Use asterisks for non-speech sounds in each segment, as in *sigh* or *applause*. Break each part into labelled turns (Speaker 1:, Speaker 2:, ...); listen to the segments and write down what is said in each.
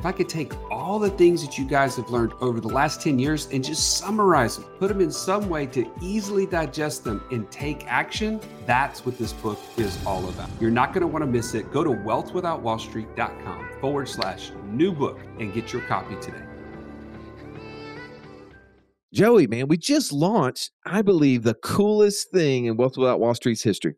Speaker 1: if I could take all the things that you guys have learned over the last 10 years and just summarize them, put them in some way to easily digest them and take action, that's what this book is all about. You're not going to want to miss it. Go to wealthwithoutwallstreet.com forward slash new book and get your copy today.
Speaker 2: Joey, man, we just launched, I believe, the coolest thing in Wealth Without Wall Street's history.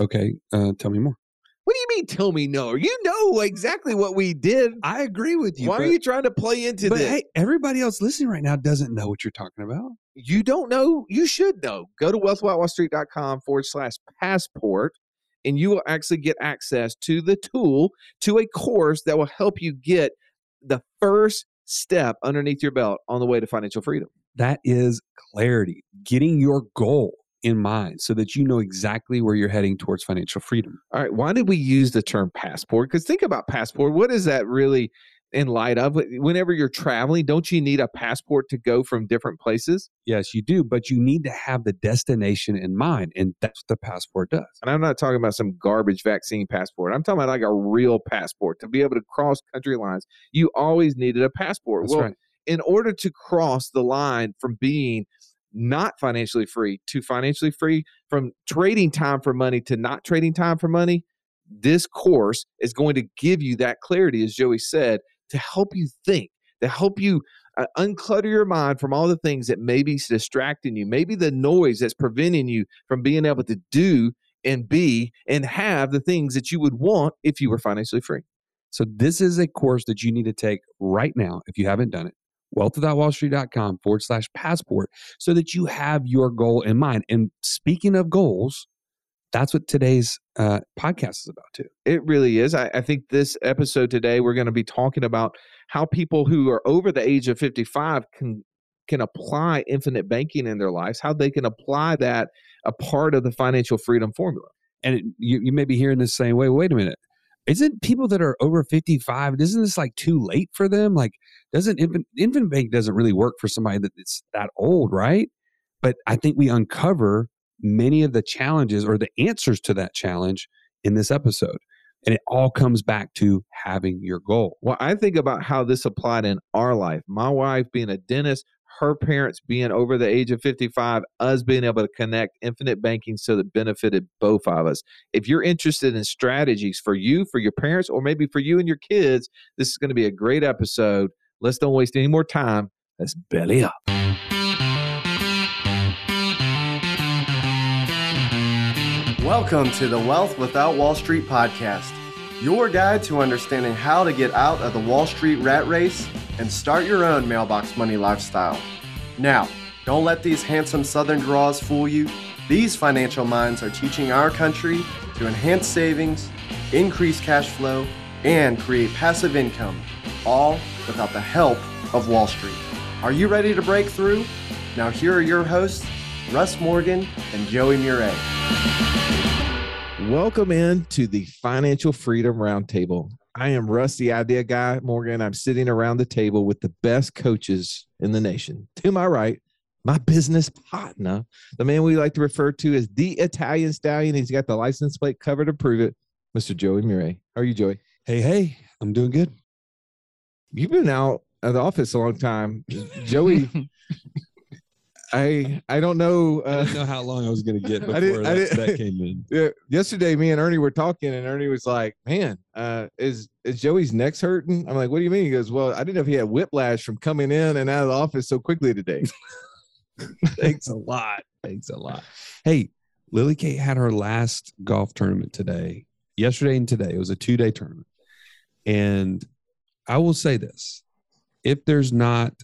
Speaker 1: Okay, uh, tell me more.
Speaker 2: What do you mean? Tell me no. You know exactly what we did.
Speaker 1: I agree with you.
Speaker 2: Why
Speaker 1: but,
Speaker 2: are you trying to play into
Speaker 1: but
Speaker 2: this?
Speaker 1: hey, everybody else listening right now doesn't know what you're talking about.
Speaker 2: you don't know. You should know. Go to wealthwithoutwallstreet.com forward slash passport, and you will actually get access to the tool, to a course that will help you get the first step underneath your belt on the way to financial freedom.
Speaker 1: That is clarity, getting your goal in mind so that you know exactly where you're heading towards financial freedom.
Speaker 2: All right. Why did we use the term passport? Because think about passport. What is that really in light of? Whenever you're traveling, don't you need a passport to go from different places?
Speaker 1: Yes, you do, but you need to have the destination in mind, and that's what the passport does.
Speaker 2: And I'm not talking about some garbage vaccine passport. I'm talking about like a real passport to be able to cross country lines. You always needed a passport.
Speaker 1: That's
Speaker 2: well,
Speaker 1: right.
Speaker 2: in order to cross the line from being not financially free to financially free, from trading time for money to not trading time for money, this course is going to give you that clarity, as Joey said, to help you think, to help you uh, unclutter your mind from all the things that may be distracting you, maybe the noise that's preventing you from being able to do and be and have the things that you would want if you were financially free.
Speaker 1: So, this is a course that you need to take right now if you haven't done it. Wealthwithoutwallstreet.com forward slash passport so that you have your goal in mind. And speaking of goals, that's what today's uh, podcast is about, too.
Speaker 2: It really is. I, I think this episode today, we're going to be talking about how people who are over the age of 55 can can apply infinite banking in their lives, how they can apply that a part of the financial freedom formula.
Speaker 1: And it, you, you may be hearing this saying, wait, wait a minute. Isn't people that are over 55, isn't this like too late for them? Like, doesn't infant, infant bank doesn't really work for somebody that's that old, right? But I think we uncover many of the challenges or the answers to that challenge in this episode. And it all comes back to having your goal.
Speaker 2: Well, I think about how this applied in our life. My wife being a dentist, her parents being over the age of 55, us being able to connect infinite banking so that benefited both of us. If you're interested in strategies for you, for your parents, or maybe for you and your kids, this is going to be a great episode. Let's don't waste any more time. Let's belly up.
Speaker 3: Welcome to the Wealth Without Wall Street podcast, your guide to understanding how to get out of the Wall Street rat race and start your own mailbox money lifestyle. Now, don't let these handsome Southern draws fool you. These financial minds are teaching our country to enhance savings, increase cash flow, and create passive income, all without the help of Wall Street. Are you ready to break through? Now, here are your hosts, Russ Morgan and Joey Murray.
Speaker 2: Welcome in to the Financial Freedom Roundtable. I am Russ, the idea guy, Morgan. I'm sitting around the table with the best coaches in the nation. To my right, my business partner, the man we like to refer to as the Italian Stallion. He's got the license plate cover to prove it, Mr. Joey Murray. How are you, Joey?
Speaker 1: Hey, hey, I'm doing good.
Speaker 2: You've been out of the office a long time. Joey, *laughs* I I don't know.
Speaker 1: I
Speaker 2: Uh,
Speaker 1: didn't know how long I was going to get *laughs* before
Speaker 2: I didn't- I
Speaker 1: that, that came in. *laughs*
Speaker 2: yeah, yesterday me and Ernie were talking, and Ernie was like, "Man, uh, is is Joey's neck's hurting?" I'm like, "What do you mean?" He goes, "Well, I didn't know if he had whiplash from coming in and out of the office so quickly today." *laughs*
Speaker 1: Thanks a lot. Thanks a lot. Hey, Lily Kate had her last golf tournament today, yesterday and today. It was a two day tournament. And I will say this if there's not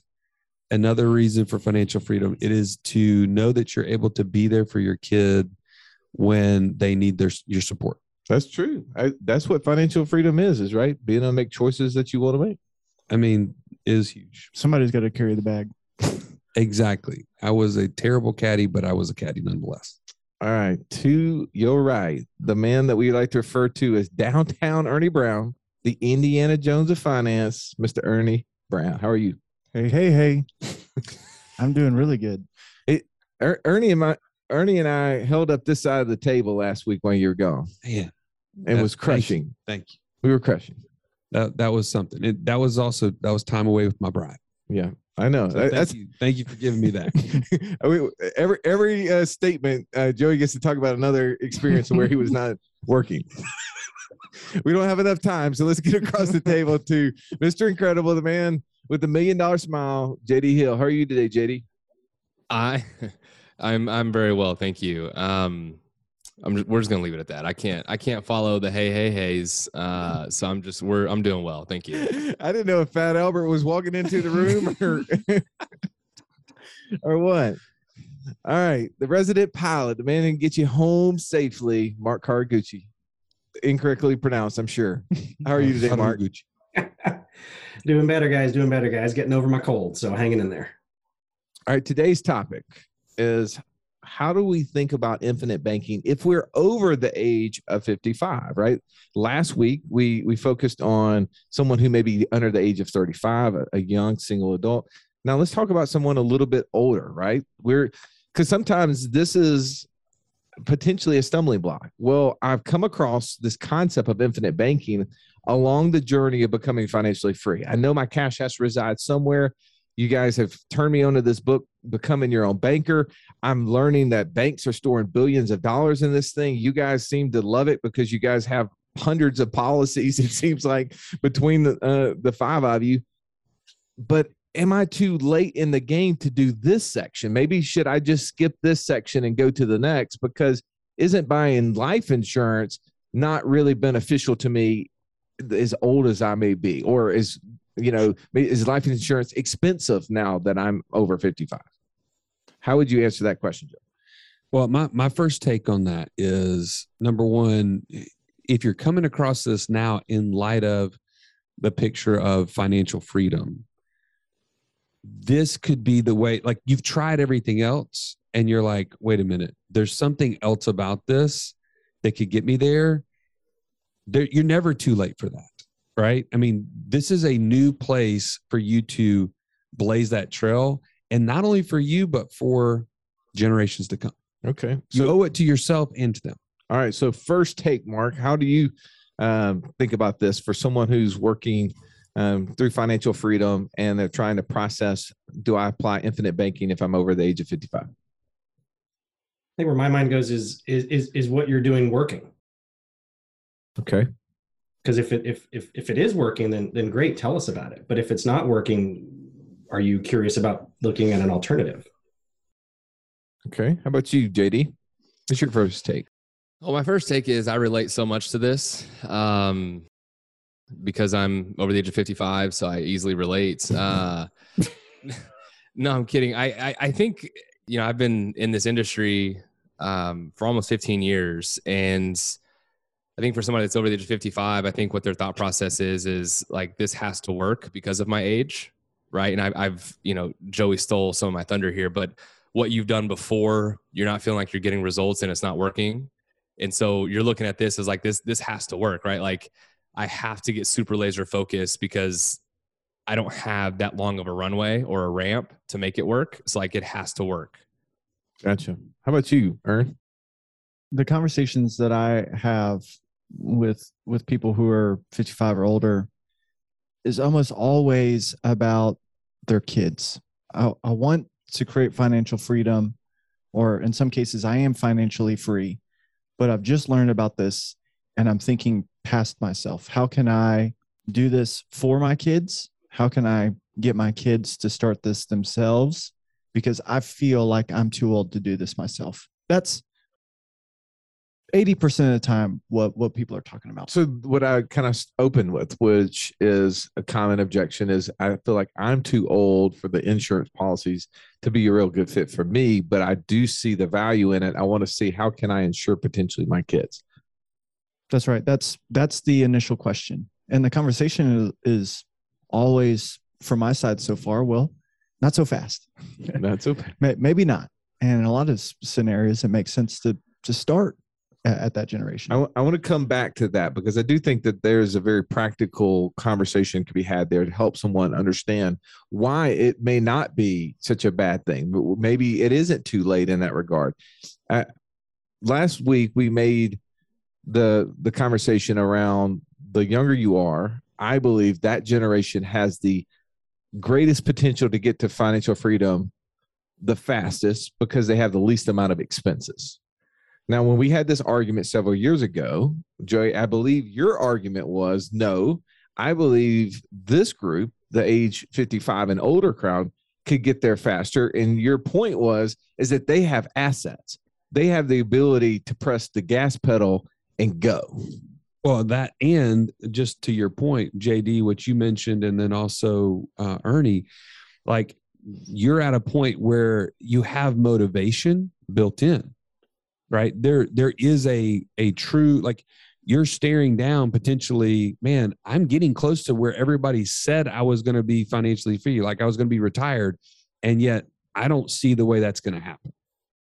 Speaker 1: another reason for financial freedom, it is to know that you're able to be there for your kid when they need their your support.
Speaker 2: That's true. I, that's what financial freedom is, is right? Being able to make choices that you want to make.
Speaker 1: I mean, is huge.
Speaker 4: Somebody's got to carry the bag. *laughs*
Speaker 1: Exactly. I was a terrible caddy, but I was a caddy nonetheless.
Speaker 2: All right. To your right, the man that we like to refer to as downtown Ernie Brown, the Indiana Jones of finance, Mr. Ernie Brown. How are you?
Speaker 4: Hey, hey, hey. *laughs* I'm doing really good.
Speaker 2: Er- Ernie and my Ernie and I held up this side of the table last week when you were gone.
Speaker 1: Yeah.
Speaker 2: It
Speaker 1: that-
Speaker 2: was
Speaker 1: thank you.
Speaker 2: crushing.
Speaker 1: Thank you.
Speaker 2: We were crushing.
Speaker 1: That that was something. It, that was also that was time away with my bride.
Speaker 2: Yeah, I know.
Speaker 1: So thank
Speaker 2: That's
Speaker 1: you. Thank you for giving me that. *laughs*
Speaker 2: I mean, every every uh, statement, uh, Joey gets to talk about another experience where he was not *laughs* working. we don't have enough time, so let's get across the table to Mr. Incredible, the man with the million dollar smile, JD Hill. How are you today, JD?
Speaker 5: I, *laughs* I'm I'm very well, thank you. Um, I'm just, we're just gonna leave it at that. I can't I can't follow the hey hey heys. Uh, so I'm just we're I'm doing well, thank you. *laughs*
Speaker 2: I didn't know if Fat Albert was walking into the room or *laughs* or what. All right, the resident pilot, the man who can get you home safely, Mark Caragucci. Incorrectly pronounced, I'm sure. How are you today, Mark?
Speaker 1: Haraguchi.
Speaker 6: Doing better, guys. Doing better, guys. Getting over my cold, so hanging in there.
Speaker 2: All right, today's topic is how do we think about infinite banking if we're over the age of 55, right? Last week we we focused on someone who may be under the age of 35, a, a young single adult. Now let's talk about someone a little bit older, right? We're because sometimes this is potentially a stumbling block. Well, I've come across this concept of infinite banking along the journey of becoming financially free. I know my cash has to reside somewhere. You guys have turned me onto this book, Becoming Your Own Banker. I'm learning that banks are storing billions of dollars in this thing. You guys seem to love it because you guys have hundreds of policies. *laughs* It seems like between the uh, the five of you. But am I too late in the game to do this section? Maybe should I just skip this section and go to the next? Because isn't buying life insurance not really beneficial to me as old as I may be, or is you know is life insurance expensive now that I'm over 55? How would you answer that question, Joe?
Speaker 1: Well, my, my first take on that is number one, if you're coming across this now in light of the picture of financial freedom, this could be the way, like you've tried everything else and you're like, wait a minute, there's something else about this that could get me there. There you're never too late for that, right? I mean, this is a new place for you to blaze that trail. And not only for you, but for generations to come.
Speaker 2: Okay.
Speaker 1: so, You owe it to yourself and to them.
Speaker 2: All right. So first take, Mark. How do you um, think about this for someone who's working um, through financial freedom and they're trying to process? Do I apply infinite banking if I'm over the age of 55?
Speaker 6: I think where my mind goes is is is, is what you're doing working.
Speaker 2: Okay.
Speaker 6: Because if it if, if if it is working, then then great, tell us about it. But if it's not working, are you curious about looking at an alternative?
Speaker 2: Okay. How about you, JD? What's your first take?
Speaker 5: Well, my first take is I relate so much to this um, because I'm over the age of 55, so I easily relate. *laughs* Uh, no, I'm kidding. I, I I think you know I've been in this industry um, for almost 15 years, and I think for somebody that's over the age of 55, I think what their thought process is is like this has to work because of my age, right? And I, I've you know Joey stole some of my thunder here, but what you've done before, you're not feeling like you're getting results and it's not working and so you're looking at this as like this this has to work right like i have to get super laser focused because i don't have that long of a runway or a ramp to make it work so like it has to work
Speaker 2: Gotcha. How about you, Ern?
Speaker 4: The conversations that I have with with people who are 55 or older is almost always about their kids. I, I want to create financial freedom, or in some cases, I am financially free, but I've just learned about this and I'm thinking past myself. How can I do this for my kids? How can I get my kids to start this themselves? Because I feel like I'm too old to do this myself. That's 80% of the time what, what people are talking about.
Speaker 2: So what I kind of opened with, which is a common objection, is I feel like I'm too old for the insurance policies to be a real good fit for me, but I do see the value in it. I want to see how can I insure potentially my kids.
Speaker 4: That's right. That's that's the initial question. And the conversation is, is always from my side so far, well, not so fast. *laughs*
Speaker 2: That's okay. *laughs*
Speaker 4: May- Maybe not. And in a lot of scenarios, it makes sense to to start at, at that generation.
Speaker 2: I, want to come back to that because I do think that there's a very practical conversation to be had there to help someone understand why it may not be such a bad thing, but maybe it isn't too late in that regard. Uh, last week we made the the conversation around the younger you are, I believe that generation has the greatest potential to get to financial freedom the fastest because they have the least amount of expenses. Now, when we had this argument several years ago, Joey, I believe your argument was no, I believe this group, the age 55 and older crowd, could get there faster. And your point was is that they have assets. They have the ability to press the gas pedal and go.
Speaker 1: Well, that and just to your point, JD, what you mentioned, and then also uh, Ernie, like you're at a point where you have motivation built in, right? There, there is a a true like you're staring down potentially. Man, I'm getting close to where everybody said I was going to be financially free, like I was going to be retired, and yet I don't see the way that's going to happen.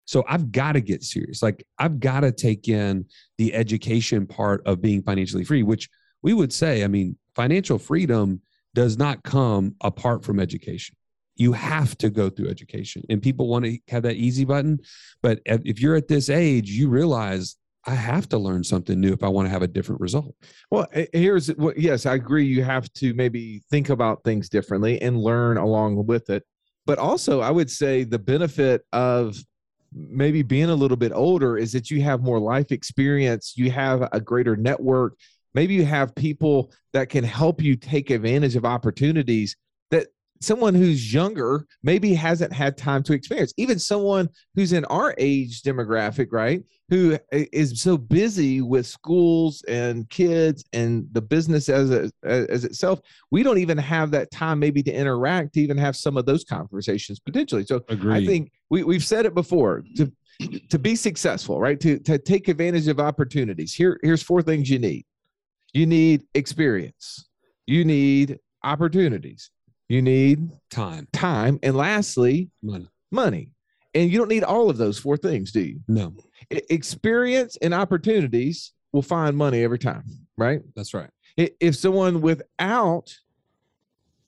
Speaker 1: So I've got to get serious. Like I've got to take in the education part of being financially free, which we would say, I mean, financial freedom does not come apart from education. You have to go through education, and people want to have that easy button. But if you're at this age, you realize I have to learn something new if I want to have a different result.
Speaker 2: Well, here's what, yes, I agree. You have to maybe think about things differently and learn along with it. But also, I would say the benefit of maybe being a little bit older is that you have more life experience, you have a greater network. Maybe you have people that can help you take advantage of opportunities someone who's younger maybe hasn't had time to experience. Even someone who's in our age demographic, right? Who is so busy with schools and kids and the business as a, as itself, we don't even have that time maybe to interact to even have some of those conversations potentially. So
Speaker 1: Agree.
Speaker 2: I think we, we've said it before to to be successful, right? To to take advantage of opportunities. Here here's four things you need. You need experience. You need opportunities. You need
Speaker 1: time,
Speaker 2: time, and lastly,
Speaker 1: money.
Speaker 2: money. And you don't need all of those four things, do you?
Speaker 1: No,
Speaker 2: Experience and opportunities will find money every time, right?
Speaker 1: that's right.
Speaker 2: If someone without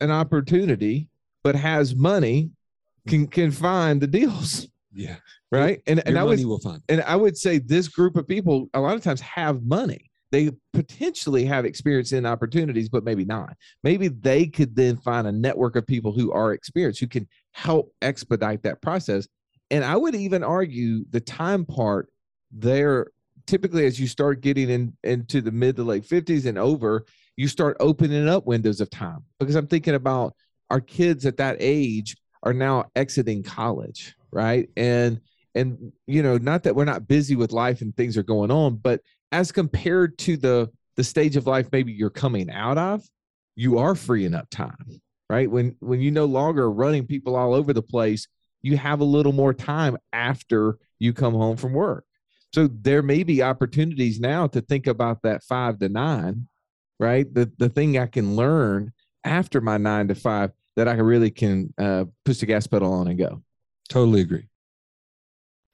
Speaker 2: an opportunity but has money can can find the deals,
Speaker 1: Yeah,
Speaker 2: right? And and
Speaker 1: Your
Speaker 2: I
Speaker 1: money will find.
Speaker 2: and I would say this group of people a lot of times have money. They potentially have experience in opportunities, but maybe not. Maybe they could then find a network of people who are experienced who can help expedite that process. And I would even argue the time part there typically as you start getting in into the mid to late 50s and over, you start opening up windows of time. Because I'm thinking about our kids at that age are now exiting college, right? And and you know not that we're not busy with life and things are going on but as compared to the the stage of life maybe you're coming out of you are freeing up time right? When when you no longer are running people all over the place you have a little more time after you come home from work. So there may be opportunities now to think about that 5 to 9 right? The the thing i can learn after my 9 to 5 that i really can uh, push the gas pedal on and go.
Speaker 1: Totally agree.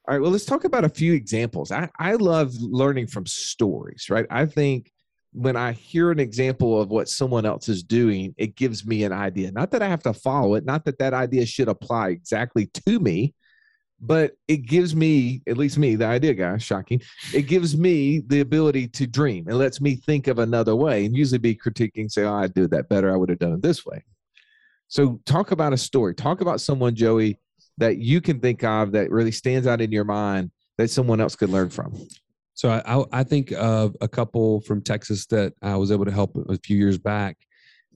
Speaker 2: All right, well, let's talk about a few examples. I, I love learning from stories, right? I think when I hear an example of what someone else is doing, it gives me an idea. Not that I have to follow it, not that that idea should apply exactly to me, but it gives me, at least me, the idea guy, shocking, it gives me the ability to dream and lets me think of another way and usually be critiquing, say, oh, I'd do that better. I would have done it this way. So talk about a story. Talk about someone, Joey, that you can think of that really stands out in your mind that someone else could learn from?
Speaker 1: So I, I, think of a couple from Texas that I was able to help a few years back,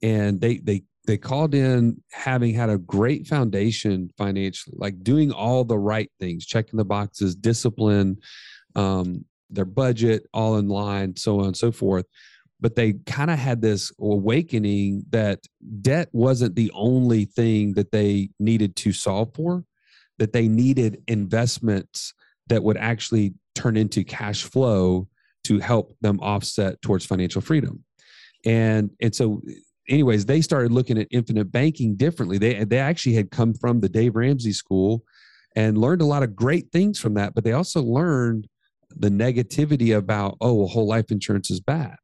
Speaker 1: and they they they called in having had a great foundation financially, like doing all the right things, checking the boxes, discipline, um, their budget all in line, so on and so forth. But they kind of had this awakening that debt wasn't the only thing that they needed to solve for, that they needed investments that would actually turn into cash flow to help them offset towards financial freedom. And and so anyways, they started looking at infinite banking differently. They they actually had come from the Dave Ramsey school and learned a lot of great things from that, but they also learned the negativity about oh, well, whole life insurance is bad.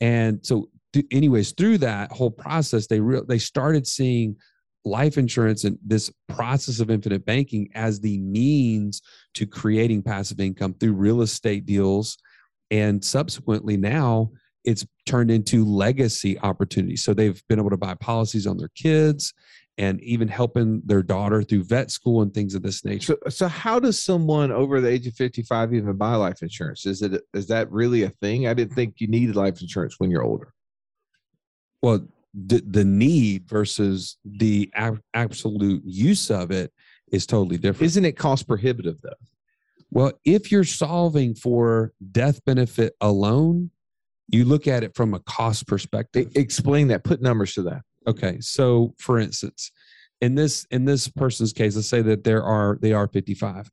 Speaker 1: And so th- anyways, through that whole process, they real they started seeing life insurance and this process of infinite banking as the means to creating passive income through real estate deals and subsequently now it's turned into legacy opportunities so they've been able to buy policies on their kids and even helping their daughter through vet school and things of this nature
Speaker 2: So, so how does someone over the age of 55 even buy life insurance? Is it is that really a thing? I didn't think you needed life insurance when you're older.
Speaker 1: well the, the need versus the ab- absolute use of it is totally different
Speaker 2: Isn't it cost prohibitive though?
Speaker 1: Well, if you're solving for death benefit alone, you look at it from a cost perspective.
Speaker 2: Explain that. Put numbers to that.
Speaker 1: Okay, so for instance, in this in this person's case, let's say that there are they are 55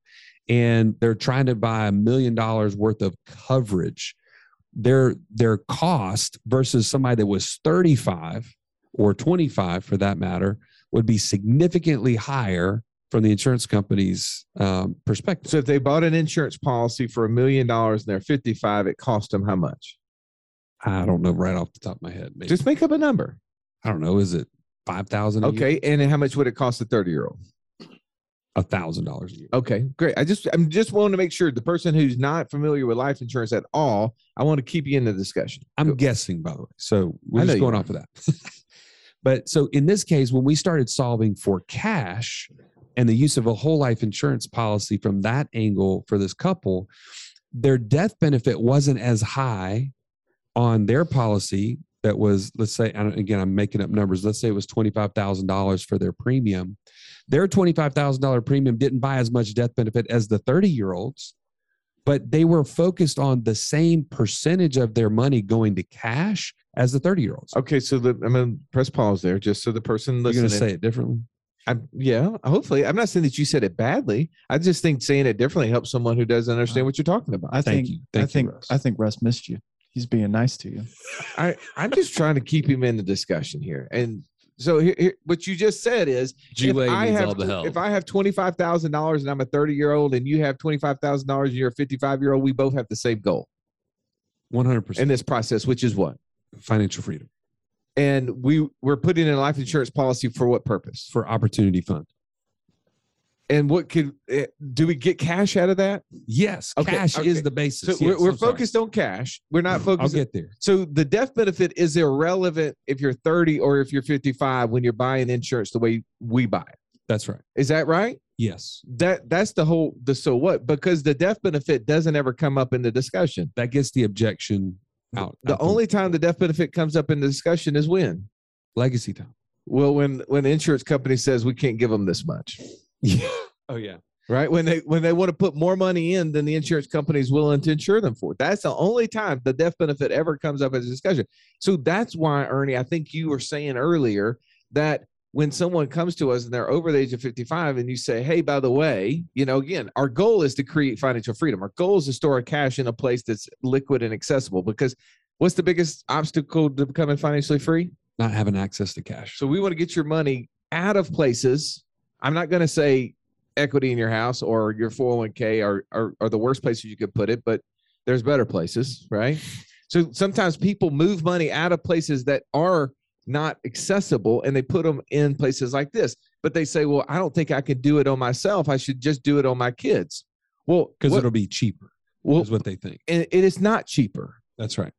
Speaker 1: and they're trying to buy a million dollars worth of coverage. Their their cost versus somebody that was 35 or 25 for that matter would be significantly higher from the insurance company's um, perspective.
Speaker 2: So if they bought an insurance policy for a million dollars and they're 55, it cost them how much?
Speaker 1: I don't know right off the top of my head. Maybe.
Speaker 2: Just make up a number.
Speaker 1: I don't know. Is it five thousand?
Speaker 2: Okay. And how much would it cost a 30 year old?
Speaker 1: A thousand dollars a year.
Speaker 2: Okay, great. I just I'm just wanting to make sure the person who's not familiar with life insurance at all, I want to keep you in the discussion.
Speaker 1: I'm
Speaker 2: Go-
Speaker 1: guessing, by the way. So we're just going off of that. *laughs* but so in this case, when we started solving for cash and the use of a whole life insurance policy from that angle for this couple, their death benefit wasn't as high on their policy that was, let's say, and again, I'm making up numbers. Let's say it was $25,000 for their premium. Their $25,000 premium didn't buy as much death benefit as the 30 year olds, but they were focused on the same percentage of their money going to cash as the 30 year olds.
Speaker 2: Okay, so the I'm gonna press pause there just so the person
Speaker 1: You're going to say it differently?
Speaker 2: I'm, yeah, hopefully. I'm not saying that you said it badly. I just think saying it differently helps someone who doesn't understand what you're talking about.
Speaker 4: I
Speaker 1: Thank
Speaker 4: think
Speaker 1: you. Thank
Speaker 4: I think
Speaker 1: Russ.
Speaker 4: I think Russ missed you. He's being nice to you.
Speaker 2: I, I'm just trying to keep him in the discussion here. And so here, here, what you just said is if I have
Speaker 5: all the help.
Speaker 2: if I have twenty five thousand dollars and I'm a thirty year old and you have twenty five thousand dollars and you're a fifty five year old, we both have the same goal
Speaker 1: 100%
Speaker 2: in this process, which is what?
Speaker 1: financial freedom
Speaker 2: And we we're putting in a life insurance policy for what purpose?
Speaker 1: for opportunity fund.
Speaker 2: And what could eh, do we get cash out of that?
Speaker 1: Yes,
Speaker 2: Okay,
Speaker 1: cash
Speaker 2: okay.
Speaker 1: is the basis.
Speaker 2: So we're, we're
Speaker 1: I'm sorry.
Speaker 2: focused on cash. We're not focused.
Speaker 1: I'll
Speaker 2: focused.
Speaker 1: get there.
Speaker 2: so the death benefit is irrelevant if you're 30 or if you're 55 when you're buying insurance the way we buy it.
Speaker 1: That's right.
Speaker 2: Is that right?
Speaker 1: Yes.
Speaker 2: That that's the whole the so what because the death benefit doesn't ever come up in the discussion.
Speaker 1: That gets the objection out.
Speaker 2: The
Speaker 1: out
Speaker 2: only time the death benefit comes up in the discussion is when.
Speaker 1: legacy time.
Speaker 2: Well, when when the insurance company says we can't give them this much, *laughs*
Speaker 1: Yeah. Oh, yeah.
Speaker 2: right? When they when they want to put more money in than the insurance company is willing to insure them for. That's the only time the death benefit ever comes up as a discussion. So that's why, Ernie, I think you were saying earlier that when someone comes to us and they're over the age of 55 and you say, Hey, by the way, you know, again, our goal is to create financial freedom. Our goal is to store our cash in a place that's liquid and accessible because what's the biggest obstacle to becoming financially free?
Speaker 1: Not having access to cash.
Speaker 2: So we want to get your money out of places. I'm not going to say equity in your house or your 401k are, are, are the worst places you could put it, but there's better places, right? So sometimes people move money out of places that are not accessible and they put them in places like this. But they say, well, I don't think I can do it on myself. I should just do it on my kids. Well,
Speaker 1: Because it'll be cheaper,
Speaker 2: well,
Speaker 1: is what they think.
Speaker 2: and it is not cheaper.
Speaker 1: That's right.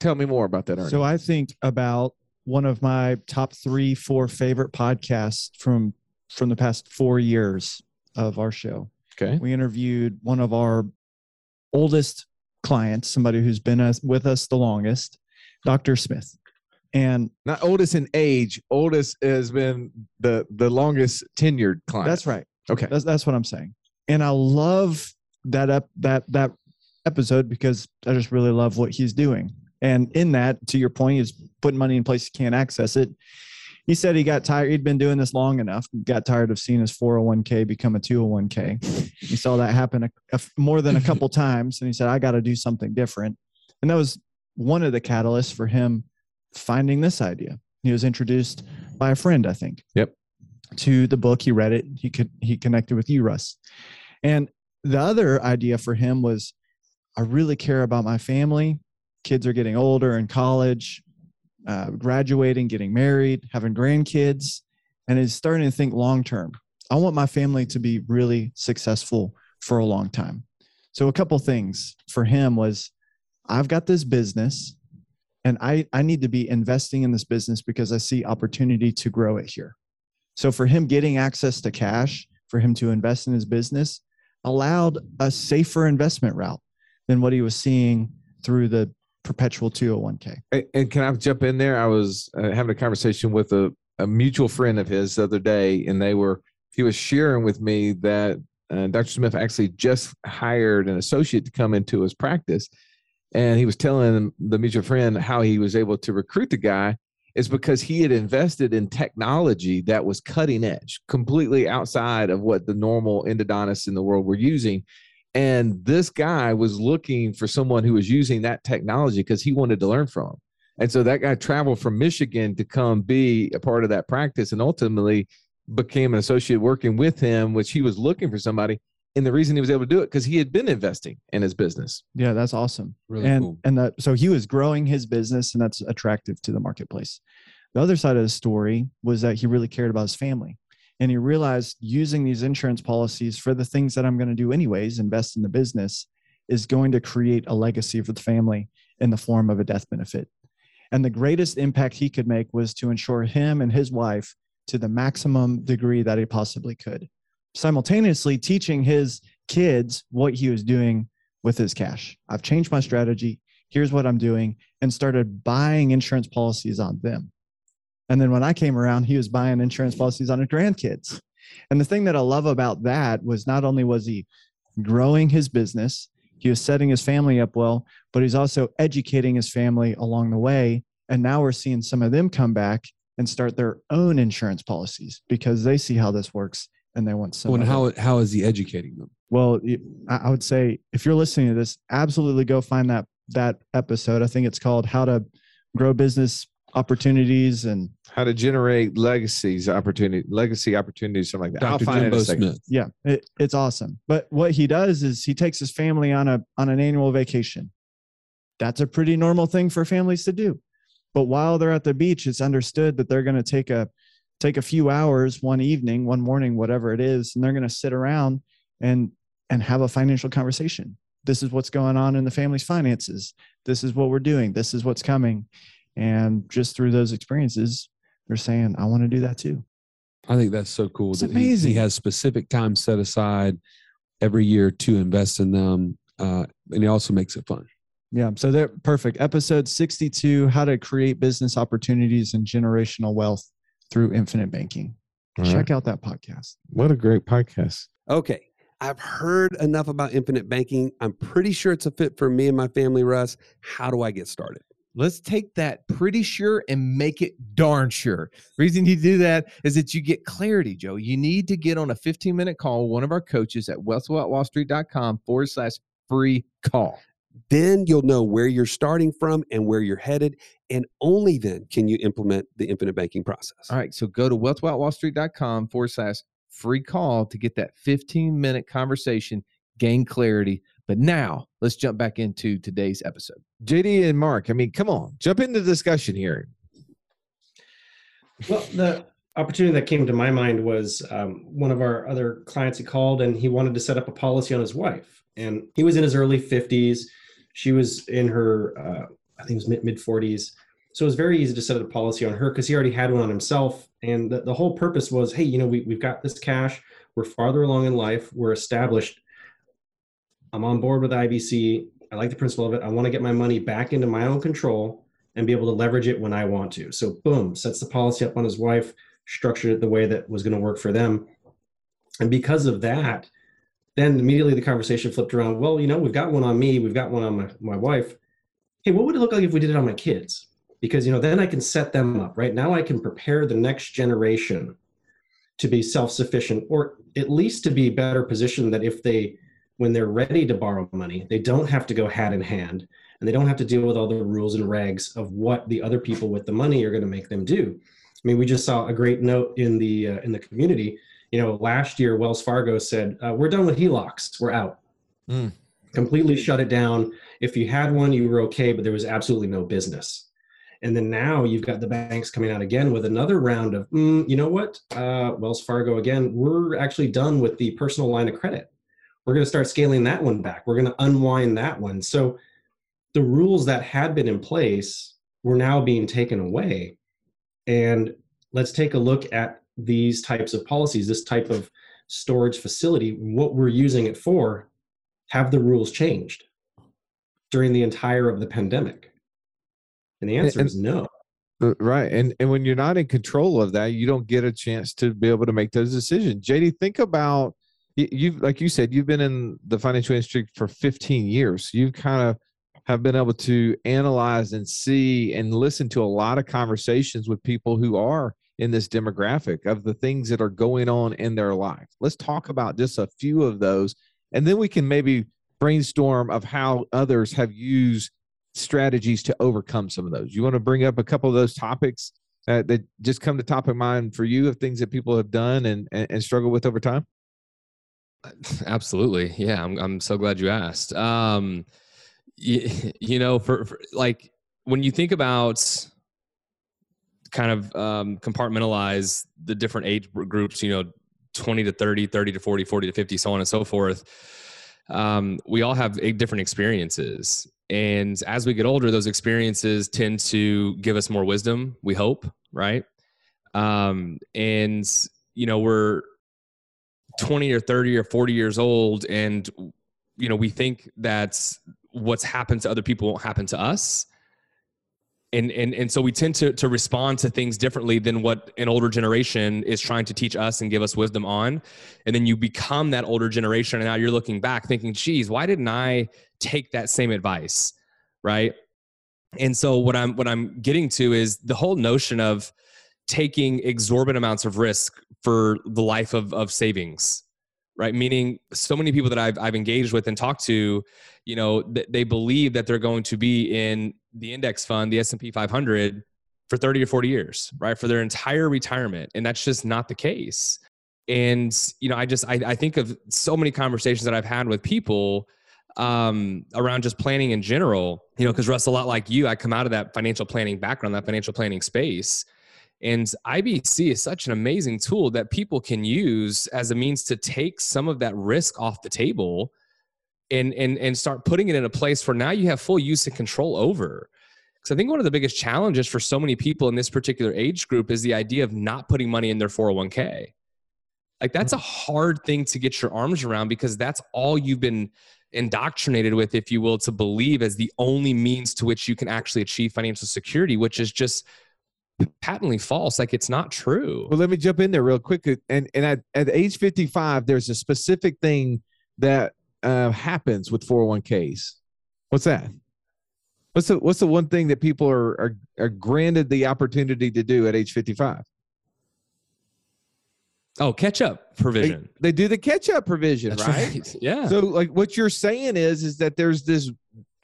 Speaker 2: Tell me more about that, Ernie.
Speaker 4: So I think about one of my top three, four favorite podcasts from from the past four years of our show.
Speaker 2: okay.
Speaker 4: We interviewed one of our oldest clients, somebody who's been us, with us the longest, Dr. Smith. And
Speaker 2: Not oldest in age. Oldest has been the the longest tenured client.
Speaker 4: that's right.
Speaker 2: Okay.
Speaker 4: That's that's what I'm saying. And I love that up that that episode because I just really love what he's doing. And in that, to your point, he's putting money in place you can't access it. He said he got tired. He'd been doing this long enough. Got tired of seeing his 401k become a 201k. He saw that happen a, a- more than a couple *laughs* times, and he said, "I got to do something different." And that was one of the catalysts for him finding this idea. He was introduced by a friend, I think.
Speaker 2: Yep.
Speaker 4: To the book, he read it. He could he connected with you, Russ. And the other idea for him was, I really care about my family. Kids are getting older in college, uh, graduating, getting married, having grandkids, and is starting to think long term. I want my family to be really successful for a long time. So a couple things for him was I've got this business and I, I need to be investing in this business because I see opportunity to grow it here. So for him getting access to cash for him to invest in his business allowed a safer investment route than what he was seeing through the perpetual 201k.
Speaker 2: And, can I jump in there? I was uh, having a conversation with a, a mutual friend of his the other day, and they were he was sharing with me that uh, Dr. Smith actually just hired an associate to come into his practice, and he was telling the mutual friend how he was able to recruit the guy is because he had invested in technology that was cutting edge, completely outside of what the normal endodontists in the world were using. And this guy was looking for someone who was using that technology because he wanted to learn from him. And so that guy traveled from Michigan to come be a part of that practice and ultimately became an associate working with him, which he was looking for somebody. And the reason he was able to do it because he had been investing in his business.
Speaker 4: Yeah, that's awesome.
Speaker 1: Really
Speaker 4: and
Speaker 1: cool.
Speaker 4: and that so he was growing his business and that's attractive to the marketplace. The other side of the story was that he really cared about his family. And he realized using these insurance policies for the things that I'm going to do anyways, invest in the business, is going to create a legacy for the family in the form of a death benefit. And the greatest impact he could make was to insure him and his wife to the maximum degree that he possibly could, simultaneously teaching his kids what he was doing with his cash. I've changed my strategy. Here's what I'm doing, and started buying insurance policies on them. And then when I came around, he was buying insurance policies on his grandkids. And the thing that I love about that was not only was he growing his business, he was setting his family up well, but he's also educating his family along the way. And now we're seeing some of them come back and start their own insurance policies because they see how this works and they want some.
Speaker 1: Well, and
Speaker 4: it.
Speaker 1: how how is he educating them?
Speaker 4: Well, I I would say if you're listening to this, absolutely go find that that episode. I think it's called "How to Grow Business Opportunities," and
Speaker 2: How to generate legacies, opportunity, legacy opportunities, something like that. I'll
Speaker 1: Dr.
Speaker 2: find it in
Speaker 1: Jimbo
Speaker 2: a.
Speaker 1: Smith.
Speaker 4: yeah, it, it's awesome. But what he does is he takes his family on a on an annual vacation. That's a pretty normal thing for families to do. But while they're at the beach, it's understood that they're going to take a take a few hours one evening, one morning, whatever it is, and they're going to sit around and and have a financial conversation. This is what's going on in the family's finances. This is what we're doing. This is what's coming. And just through those experiences, they're saying, I want to do that too.
Speaker 1: I think that's so cool.
Speaker 4: It's
Speaker 1: that he- He, has specific time set aside every year to invest in them, uh, and he also makes it fun.
Speaker 4: Yeah. So they're perfect. Episode 62 How to Create Business Opportunities and Generational Wealth Through Infinite Banking.
Speaker 2: All
Speaker 4: Check
Speaker 2: right.
Speaker 4: out that podcast.
Speaker 2: What a great podcast.
Speaker 7: Okay. I've heard enough about infinite banking. I'm pretty sure it's a fit for me and my family, Russ. How do I get started?
Speaker 8: Let's take that pretty sure and make it darn sure. Reason you do that is that you get clarity, Joe. You need to get on a 15 minute call, with one of our coaches at wealthwellwallstreet.com forward slash free call.
Speaker 7: Then you'll know where you're starting from and where you're headed. And only then can you implement the infinite banking process.
Speaker 8: All right. So go to wealthwellwallstreet.com forward slash free call to get that 15 minute conversation, gain clarity. But now let's jump back into today's episode.
Speaker 2: JD and Mark, I mean, come on, jump into the discussion here.
Speaker 6: Well, the opportunity that came to my mind was um, one of our other clients he called and he wanted to set up a policy on his wife. And he was in his early 50s. She was in her, uh, I think it was mid, mid 40s. So it was very easy to set up a policy on her because he already had one on himself. And the, the whole purpose was hey, you know, we, we've got this cash. We're farther along in life. We're established. I'm on board with IBC. I like the principle of it. I want to get my money back into my own control and be able to leverage it when I want to. So boom, sets the policy up on his wife, structured it the way that was going to work for them. And because of that, then immediately the conversation flipped around. Well, you know, we've got one on me, we've got one on my, my wife. Hey, what would it look like if we did it on my kids? Because you know, then I can set them up, right? Now I can prepare the next generation to be self-sufficient or at least to be better positioned that if they when they're ready to borrow money, they don't have to go hat in hand and they don't have to deal with all the rules and regs of what the other people with the money are going to make them do. I mean, we just saw a great note in the uh, in the community. You know, last year Wells Fargo said, uh, "We're done with HELOCs. We're out."
Speaker 8: Mm.
Speaker 6: Completely shut it down. If you had one, you were okay, but there was absolutely no business. And then now you've got the banks coming out again with another round of, mm, you know what, uh, Wells Fargo again, we're actually done with the personal line of credit. We're going to start scaling that one back. We're going to unwind that one. So the rules that had been in place were now being taken away. And let's take a look at these types of policies, this type of storage facility, what we're using it for. Have the rules changed during the entire of the pandemic? And the answer
Speaker 2: And-
Speaker 6: is no.
Speaker 2: Uh, Right. And and when you're not in control of that, you don't get a chance to be able to make those decisions. JD, think about you've like you said, you've been in the financial industry for 15 years. You've kind of have been able to analyze and see and listen to a lot of conversations with people who are in this demographic of the things that are going on in their life. Let's talk about just a few of those and then we can maybe brainstorm of how others have used strategies to overcome some of those. You want to bring up a couple of those topics uh, that just come to top of mind for you of things that people have done and, and, and struggle with over time? *laughs*
Speaker 5: Absolutely. Yeah. I'm, I'm so glad you asked. Um, you, *laughs* you know, for, for like when you think about kind of um, compartmentalize the different age groups, you know, 20 to 30, 30 to 40, 40 to 50, so on and so forth. Um, we all have different experiences. And as we get older, those experiences tend to give us more wisdom, we hope, right? Um, and, you know, we're 20 or 30 or 40 years old and, you know, we think that what's happened to other people won't happen to us. And and and so we tend to to respond to things differently than what an older generation is trying to teach us and give us wisdom on. And then you become that older generation and now you're looking back thinking geez why didn't i take that same advice? Right? And so what i'm what i'm getting to is the whole notion of taking exorbitant amounts of risk for the life of of savings right? Meaning so many people that i've, I've engaged with and talked to you know th- they believe that they're going to be in the index fund the s&p 500 for 30 or 40 years right? For their entire retirement and that's just not the case. And you know i just i, I think of so many conversations that i've had with people um, around just planning in general you know because russ a lot like you i come out of that financial planning background that financial planning space and IBC is such an amazing tool that people can use as a means to take some of that risk off the table and and and start putting it in a place where now you have full use and control over. Because I think one of the biggest challenges for so many people in this particular age group is the idea of not putting money in their 401k. Like that's a mm-hmm. hard thing to get your arms around because that's all you've been indoctrinated with, if you will, to believe as the only means to which you can actually achieve financial security, which is just patently false. Like it's not true.
Speaker 2: Well, let me jump in there real quick. uh, And and at, at age 55, there's a specific thing that uh, happens with 401ks. What's that? What's the what's the one thing that people are are, are granted the opportunity to do at age 55?
Speaker 5: Oh, catch up provision.
Speaker 2: they do the catch up provision, right?
Speaker 5: right. *laughs* Yeah.
Speaker 2: So like what you're saying is is that there's this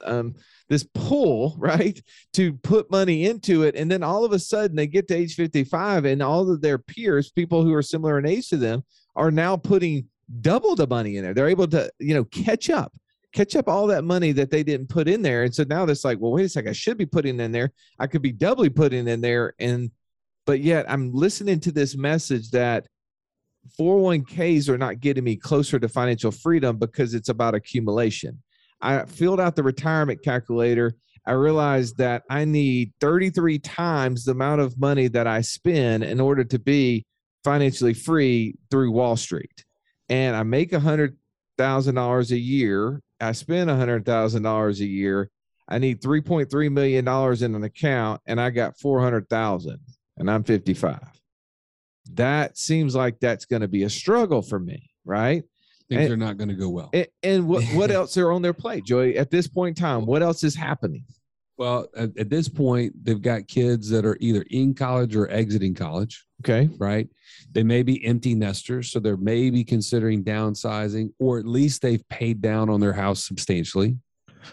Speaker 2: um this pull, *laughs* right, to put money into it and then all of a sudden they get to age 55 and all of their peers, people who are similar in age to them, are now putting double the money in there. They're able to, you know, catch up. Catch up all that money that they didn't put in there. And so now it's like, well, wait a second, I should be putting in there. I could be doubly putting in there. And but yet I'm listening to this message that 401ks are not getting me closer to financial freedom because it's about accumulation. I filled out the retirement calculator. I realized that I need 33 times the amount of money that I spend in order to be financially free through Wall Street. And I make $100,000 a year. I spend $100,000 a year. I need $3.3 million in an account and I got 400,000 and I'm 55 that seems like that's going to be a struggle for me, right?
Speaker 1: Things
Speaker 2: And-
Speaker 1: are not going to go well.
Speaker 2: And, and what what *laughs* else are on their plate, Joey? At this point in time, what else is happening?
Speaker 1: Well, at, at this point, they've got kids that are either in college or exiting college,
Speaker 2: Okay.
Speaker 1: right? They may be empty nesters, so they're maybe considering downsizing, or at least they've paid down on their house substantially,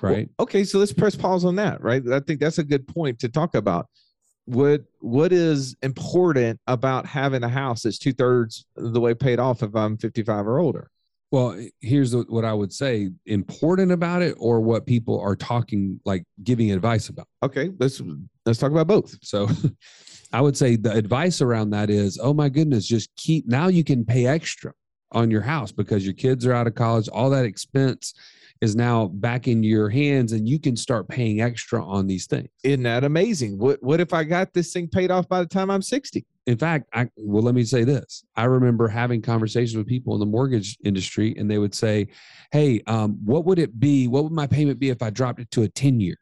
Speaker 1: right?
Speaker 2: Well, okay, so let's press pause on that, right? I think that's a good point to talk about. What what is important about having a house that's two thirds of the way paid off if I'm 55 or older?
Speaker 1: Well, eh, here's what I would say: important about it, or what people are talking, like giving advice about.
Speaker 2: Okay, let's let's talk about both.
Speaker 1: So *laughs* I would say the advice around that is, oh my goodness, just keep now you can pay extra on your house because your kids are out of college. All that expense is now back in your hands and you can start paying extra on these things.
Speaker 2: Isn't that amazing? What what if I got this thing paid off by the time I'm 60?
Speaker 1: In fact, I well, let me say this. I remember having conversations with people in the mortgage industry, and they would say, Hey, um, what would it be? What would my payment be if I dropped it to a 10 year?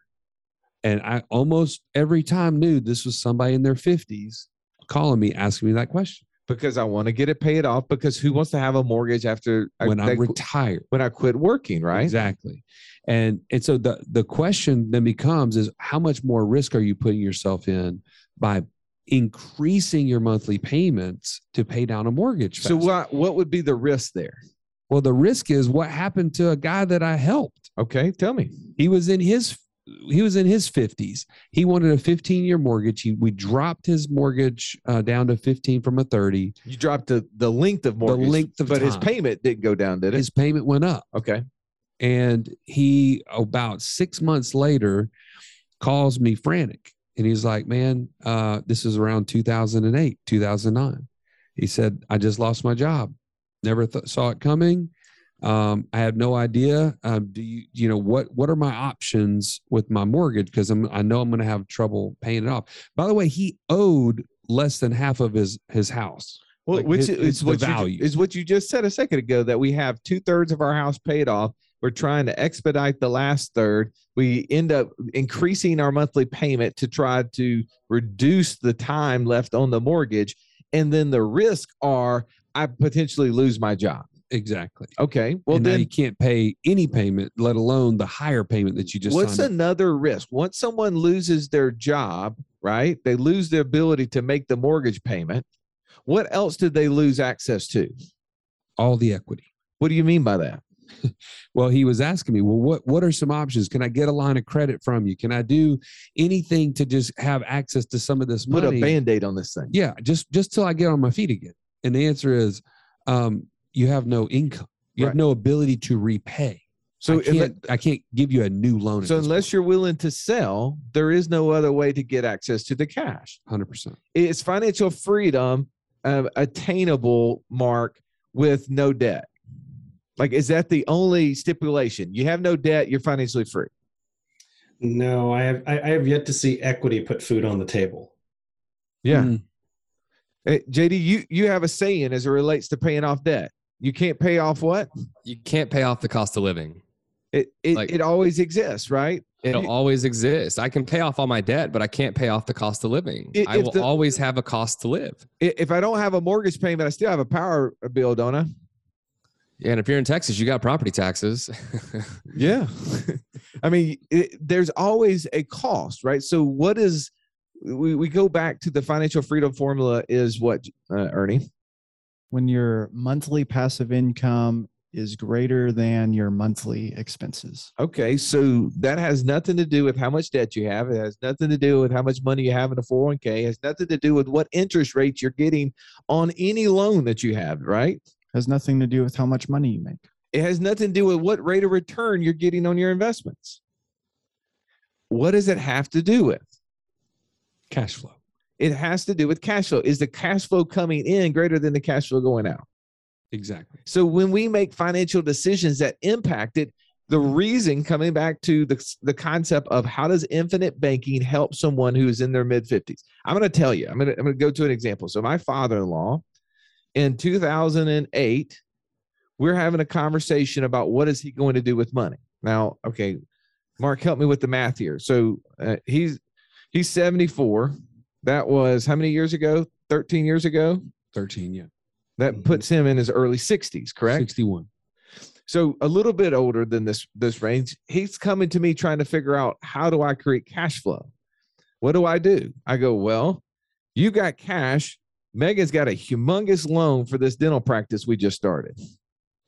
Speaker 1: And I almost every time knew this was somebody in their 50s calling me, asking me that question.
Speaker 2: Because I want to get it paid off. Because who wants to have a mortgage after I-
Speaker 1: when I'm
Speaker 2: qu-
Speaker 1: retired.
Speaker 2: when I quit working, right?
Speaker 1: Exactly. And and so the the question then becomes is how much more risk are you putting yourself in by increasing your monthly payments to pay down a mortgage?
Speaker 2: So what what would be the risk there?
Speaker 1: well the risk is what happened to a guy that I helped.
Speaker 2: Okay, tell me.
Speaker 1: He was in his he was in his 50s. He wanted a 15 year mortgage. He, we dropped his mortgage uh, down to 15 from a 30.
Speaker 2: You dropped the, the length of mortgage,
Speaker 1: length of
Speaker 2: but his payment didn't go down, did it?
Speaker 1: His payment went up.
Speaker 2: okay.
Speaker 1: and he about six months later calls me frantic and he's like man uh, this is around 2008 2009 he said i just lost my job never th- saw it coming um, i have no idea um, do you you know what what are my options with my mortgage because i'm i know i'm going to have trouble paying it off by the way he owed less than half of his his house
Speaker 2: Well,
Speaker 1: Like,
Speaker 2: which
Speaker 1: his-
Speaker 2: is
Speaker 1: the
Speaker 2: what you, is what you just said a second ago that we have two thirds of our house paid off. We're trying to expedite the last third. We end up increasing our monthly payment to try to reduce the time left on the mortgage, and then the risk are I potentially lose my job.
Speaker 1: Exactly
Speaker 2: Okay, well
Speaker 1: and
Speaker 2: then
Speaker 1: you can't pay any payment let alone the higher payment that you just
Speaker 2: What's another risk? Once someone loses their job, right? They lose the ability to make the mortgage payment. What else did they lose access to?
Speaker 1: all the equity.
Speaker 2: What do you mean by that? *laughs*
Speaker 1: Well, he was asking me, well, what what are some options? Can I get a line of credit from you? Can I do anything to just have access to some of this
Speaker 2: Put
Speaker 1: money?
Speaker 2: a band-aid on this thing.
Speaker 1: yeah, just just till I get on my feet again. And the answer is, um, you have no income. You have no ability to repay.
Speaker 2: So,
Speaker 1: I can't, I can't give you a new loan.
Speaker 2: so unless you're willing to sell, there is no other way to get access to the cash.
Speaker 1: hundred percent,
Speaker 2: It's financial freedom uh, attainable, Mark, with no debt. Like, is that the only stipulation? You have no debt, you're financially free.
Speaker 6: No, I have I, I have yet to see equity put food on the table.
Speaker 2: Uh, JD, you you have a saying as it relates to paying off debt. You can't pay off what?
Speaker 5: You can't pay off the cost of living.
Speaker 2: It it,
Speaker 5: Like-
Speaker 2: it always exists, right?
Speaker 5: It'll always exist. I can pay off all my debt, but I can't pay off the cost of living.
Speaker 2: I-
Speaker 5: I will
Speaker 2: the-
Speaker 5: always have a cost to live.
Speaker 2: if I don't have a mortgage payment, I still have a power bill, don't I?
Speaker 5: Yeah, and if you're in Texas, you got property taxes. *laughs*
Speaker 2: Yeah. I mean, it, there's always a cost, right? So what is we, we go back to the financial freedom formula is what uh, Ernie?
Speaker 4: When your monthly passive income is greater than your monthly expenses.
Speaker 2: Okay, so that has nothing to do with how much debt you have. It has nothing to do with how much money you have in a 401k. It has nothing to do with what interest rates you're getting on any loan that you have, right?
Speaker 4: Has nothing to do with how much money you make.
Speaker 2: It has nothing to do with what rate of return you're getting on your investments. What does it have to do with?
Speaker 1: cash flow.
Speaker 2: It has to do with cash flow. Is the cash flow coming in greater than the cash flow going out?
Speaker 1: Exactly.
Speaker 2: So when we make financial decisions that impact it, the reason coming back to the, the concept of how does infinite banking help someone who is in their mid 50s? I'm going to tell you, I'm going to, I'm going to go to an example. So my father-in-law in 2008, we're having a conversation about what is he going to do with money. Now, okay, Mark, help me with the math here. So uh, he's he's 74. That was how many years ago? 13 years ago.
Speaker 1: Thirteen. Yeah.
Speaker 2: That
Speaker 1: Mhm.
Speaker 2: puts him in his early 60s, correct?
Speaker 1: Sixty-one.
Speaker 2: So a little bit older than this this range. He's coming to me trying to figure out how do I create cash flow. What do I do? I go, well, you got cash. Megan's got a humongous loan for this dental practice we just started.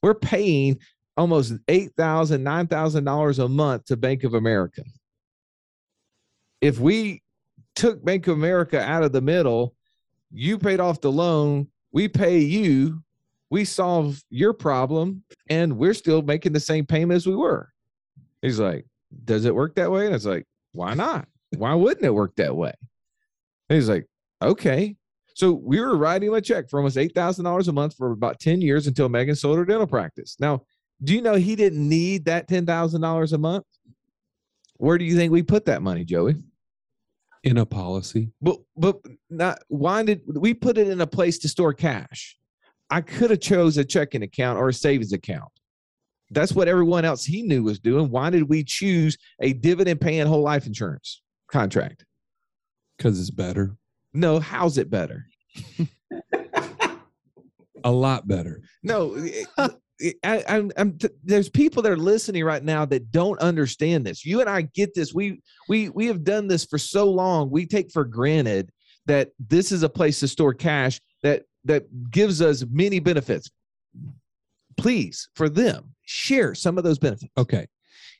Speaker 2: We're paying almost eight thousand, nine thousand dollars a month to Bank of America. If we took Bank of America out of the middle, you paid off the loan, we pay you, we solve your problem, and we're still making the same payment as we were. He's like, Does it work that way? And it's like, Why not? Why wouldn't it work that way? And he's like, Okay. So we were writing a check for almost $8,000 a month for about 10 years until Megan sold her dental practice. Now, do you know he didn't need that $10,000 a month? Where do you think we put that money, Joey?
Speaker 1: In a policy.
Speaker 2: But but not why did we put it in a place to store cash? I could have chose a checking account or a savings account. That's what everyone else he knew was doing. Why did we choose a dividend paying whole life insurance contract?
Speaker 1: Because it's better.
Speaker 2: No, how's it better? *laughs*
Speaker 1: A lot better.
Speaker 2: No, *laughs* I, I'm, I'm t- there's people that are listening right now that don't understand this. You and I get this. We we we have done this for so long. We take for granted that this is a place to store cash that that gives us many benefits. Please, for them, share some of those benefits.
Speaker 1: Okay.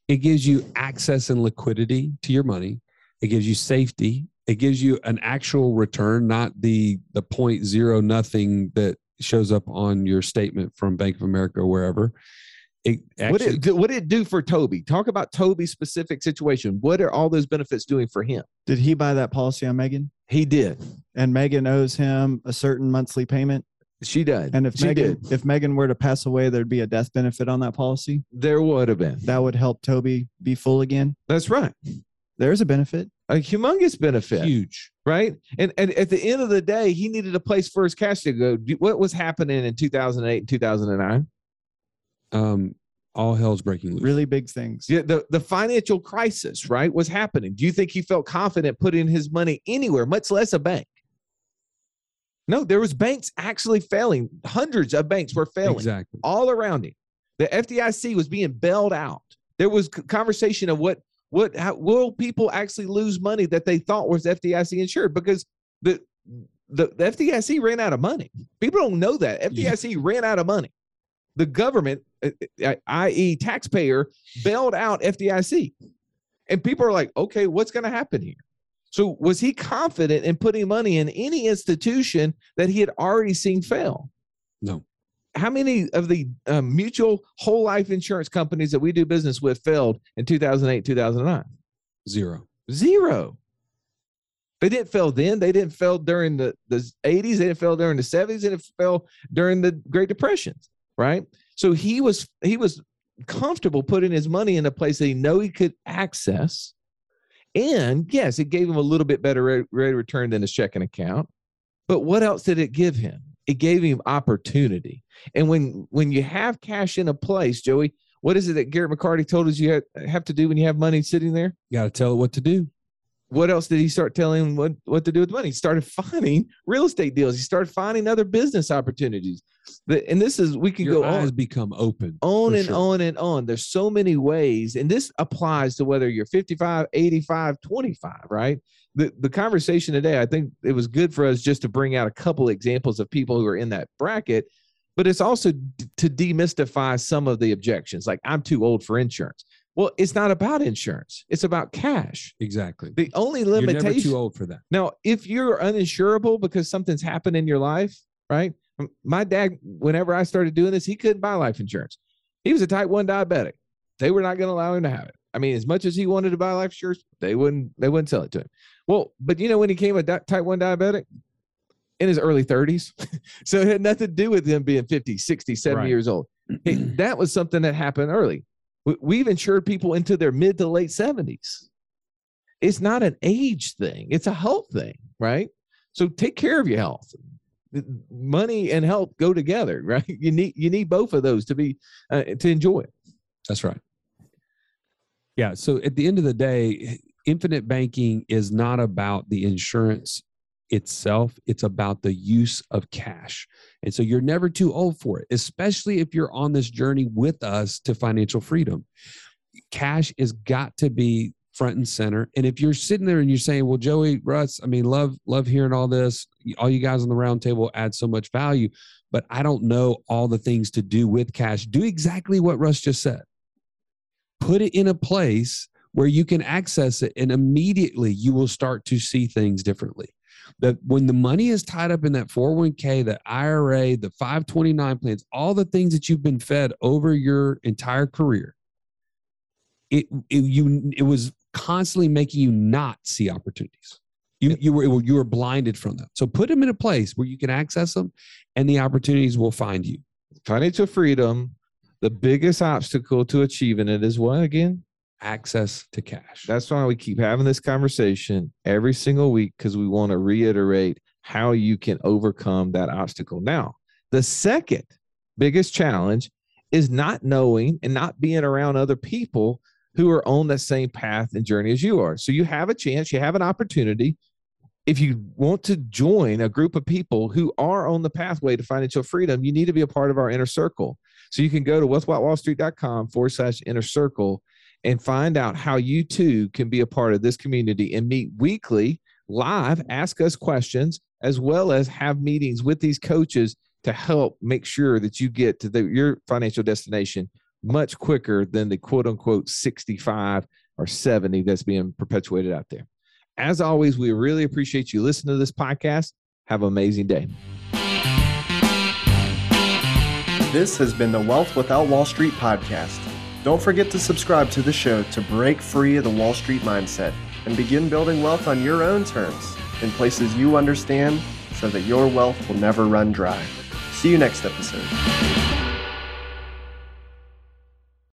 Speaker 1: It gives you access and liquidity to your money. It gives you safety. It gives you an actual return, not the the point zero nothing that shows up on your statement from Bank of America or wherever. It
Speaker 2: what
Speaker 1: actually,
Speaker 2: did it do, what did it do for Toby? Talk about Toby's specific situation. What are all those benefits doing for him?
Speaker 4: Did he buy that policy on Megan?
Speaker 2: He did.
Speaker 4: And Megan owes him a certain monthly payment.
Speaker 2: She did.
Speaker 4: And if
Speaker 2: she
Speaker 4: Megan
Speaker 2: did,
Speaker 4: if Megan were to pass away, there'd be a death benefit on that policy.
Speaker 2: there would have been.
Speaker 4: That would help Toby be full again.
Speaker 2: That's right.
Speaker 4: There's a benefit.
Speaker 2: A humongous benefit.
Speaker 1: huge.
Speaker 2: Right? And and at the end of the day, he needed a place for his cash to go. What was happening in 2008 and 2009?
Speaker 1: Um, all hell's breaking loose.
Speaker 4: Really big things.
Speaker 2: Yeah, the, the financial crisis, right, was happening. Do you think he felt confident putting his money anywhere, much less a bank? No, there was banks actually failing. Hundreds of banks were failing
Speaker 1: Exactly.
Speaker 2: all around him. The FDIC was being bailed out. There was conversation of what what how, will people actually lose money that they thought was FDIC insured because the the, the FDIC ran out of money. People don't know that FDIC ran out of money. The government, uh, uh, i.e., taxpayer, bailed out FDIC, and people are like, "Okay, what's going to happen here?" So, was he confident in putting money in any institution that he had already seen fail?
Speaker 1: No.
Speaker 2: How many of the um, mutual whole life insurance companies that we do business with failed in 2008 2009
Speaker 1: Zero.
Speaker 2: zero. They didn't fail then. They didn't fail during the, the 80s they didn't fail during the 70s they didn't fail during the great depressions right? So he was he was comfortable putting his money in a place that he know he could access. And yes it gave him a little bit better rate, rate of return than his checking account. But what else did it give him it gave him opportunity and when when you have cash in a place joey what is it that garrett mccarty told us you have, to do when you have money sitting there You
Speaker 1: Got to tell it what to do.
Speaker 2: What else did he start telling what, what to do with money? He started finding real estate deals. He started finding other business opportunities. And this is we can
Speaker 1: Your
Speaker 2: go
Speaker 1: eyes
Speaker 2: on,
Speaker 1: become open.
Speaker 2: on and
Speaker 1: sure.
Speaker 2: on and on. There's so many ways, and this applies to whether you're 55, 85, 25, right? The the conversation today, I think it was good for us just to bring out a couple examples of people who are in that bracket, but it's also to demystify some of the objections. Like I'm too old for insurance. Well, it's not about insurance. It's about cash.
Speaker 1: Exactly.
Speaker 2: The only limitation.
Speaker 1: You're never too old for that.
Speaker 2: now, if you're uninsurable because something's happened in your life, right? My dad, whenever I started doing this, he couldn't buy life insurance. He was a type one diabetic. They were not going to allow him to have it. I mean, as much as he wanted to buy life insurance, they wouldn't. They wouldn't sell it to him. Well, but you know when he became a di- type one diabetic in his early 30s, *laughs* so it had nothing to do with him being 50, 60, 70
Speaker 1: Right.
Speaker 2: years old. *clears throat* That was something that happened early. We- We've insured people into their mid to late 70s it's not an age thing. It's a health thing right? So take care of your health. Money and health go together *laughs* right? You need you need both of those to be uh, to enjoy it.
Speaker 1: That's right. Yeah. So at the end of the day, infinite banking is not about the insurance itself, it's about the use of cash. And so you're never too old for it, especially if you're on this journey with us to financial freedom. Cash has got to be front and center. And if you're sitting there and you're saying, "Well, Joey, Russ, I mean, love love hearing all this. All you guys on the round table add so much value, but I don't know all the things to do with cash." Do exactly what Russ just said. Put it in a place where you can access it and immediately you will start to see things differently that when the money is tied up in that 401k, the IRA, the 529 plans, all the things that you've been fed over your entire career, it, it you it was constantly making you not see opportunities. You you were you were blinded from them. So put them in a place where you can access them, and the opportunities will find you.
Speaker 2: Financial freedom. The biggest obstacle to achieving it is what again?
Speaker 1: Access to cash.
Speaker 2: That's why we keep having this conversation every single week because we want to reiterate how you can overcome that obstacle. Now, the second biggest challenge is not knowing and not being around other people who are on the same path and journey as you are. So you have a chance, you have an opportunity. If you want to join a group of people who are on the pathway to financial freedom, you need to be a part of our inner circle. So you can go to wealthwithoutwallstreet.com forward slash inner circle and find out how you too can be a part of this community and meet weekly live, ask us questions, as well as have meetings with these coaches to help make sure that you get to the, your financial destination much quicker than the quote unquote 65 or 70 that's being perpetuated out there. As always, we really appreciate you listening to this podcast. Have an amazing day.
Speaker 3: This has been the Wealth Without Wall Street podcast. Don't forget to subscribe to the show to break free of the Wall Street mindset and begin building wealth on your own terms in places you understand so that your wealth will never run dry. See you next episode.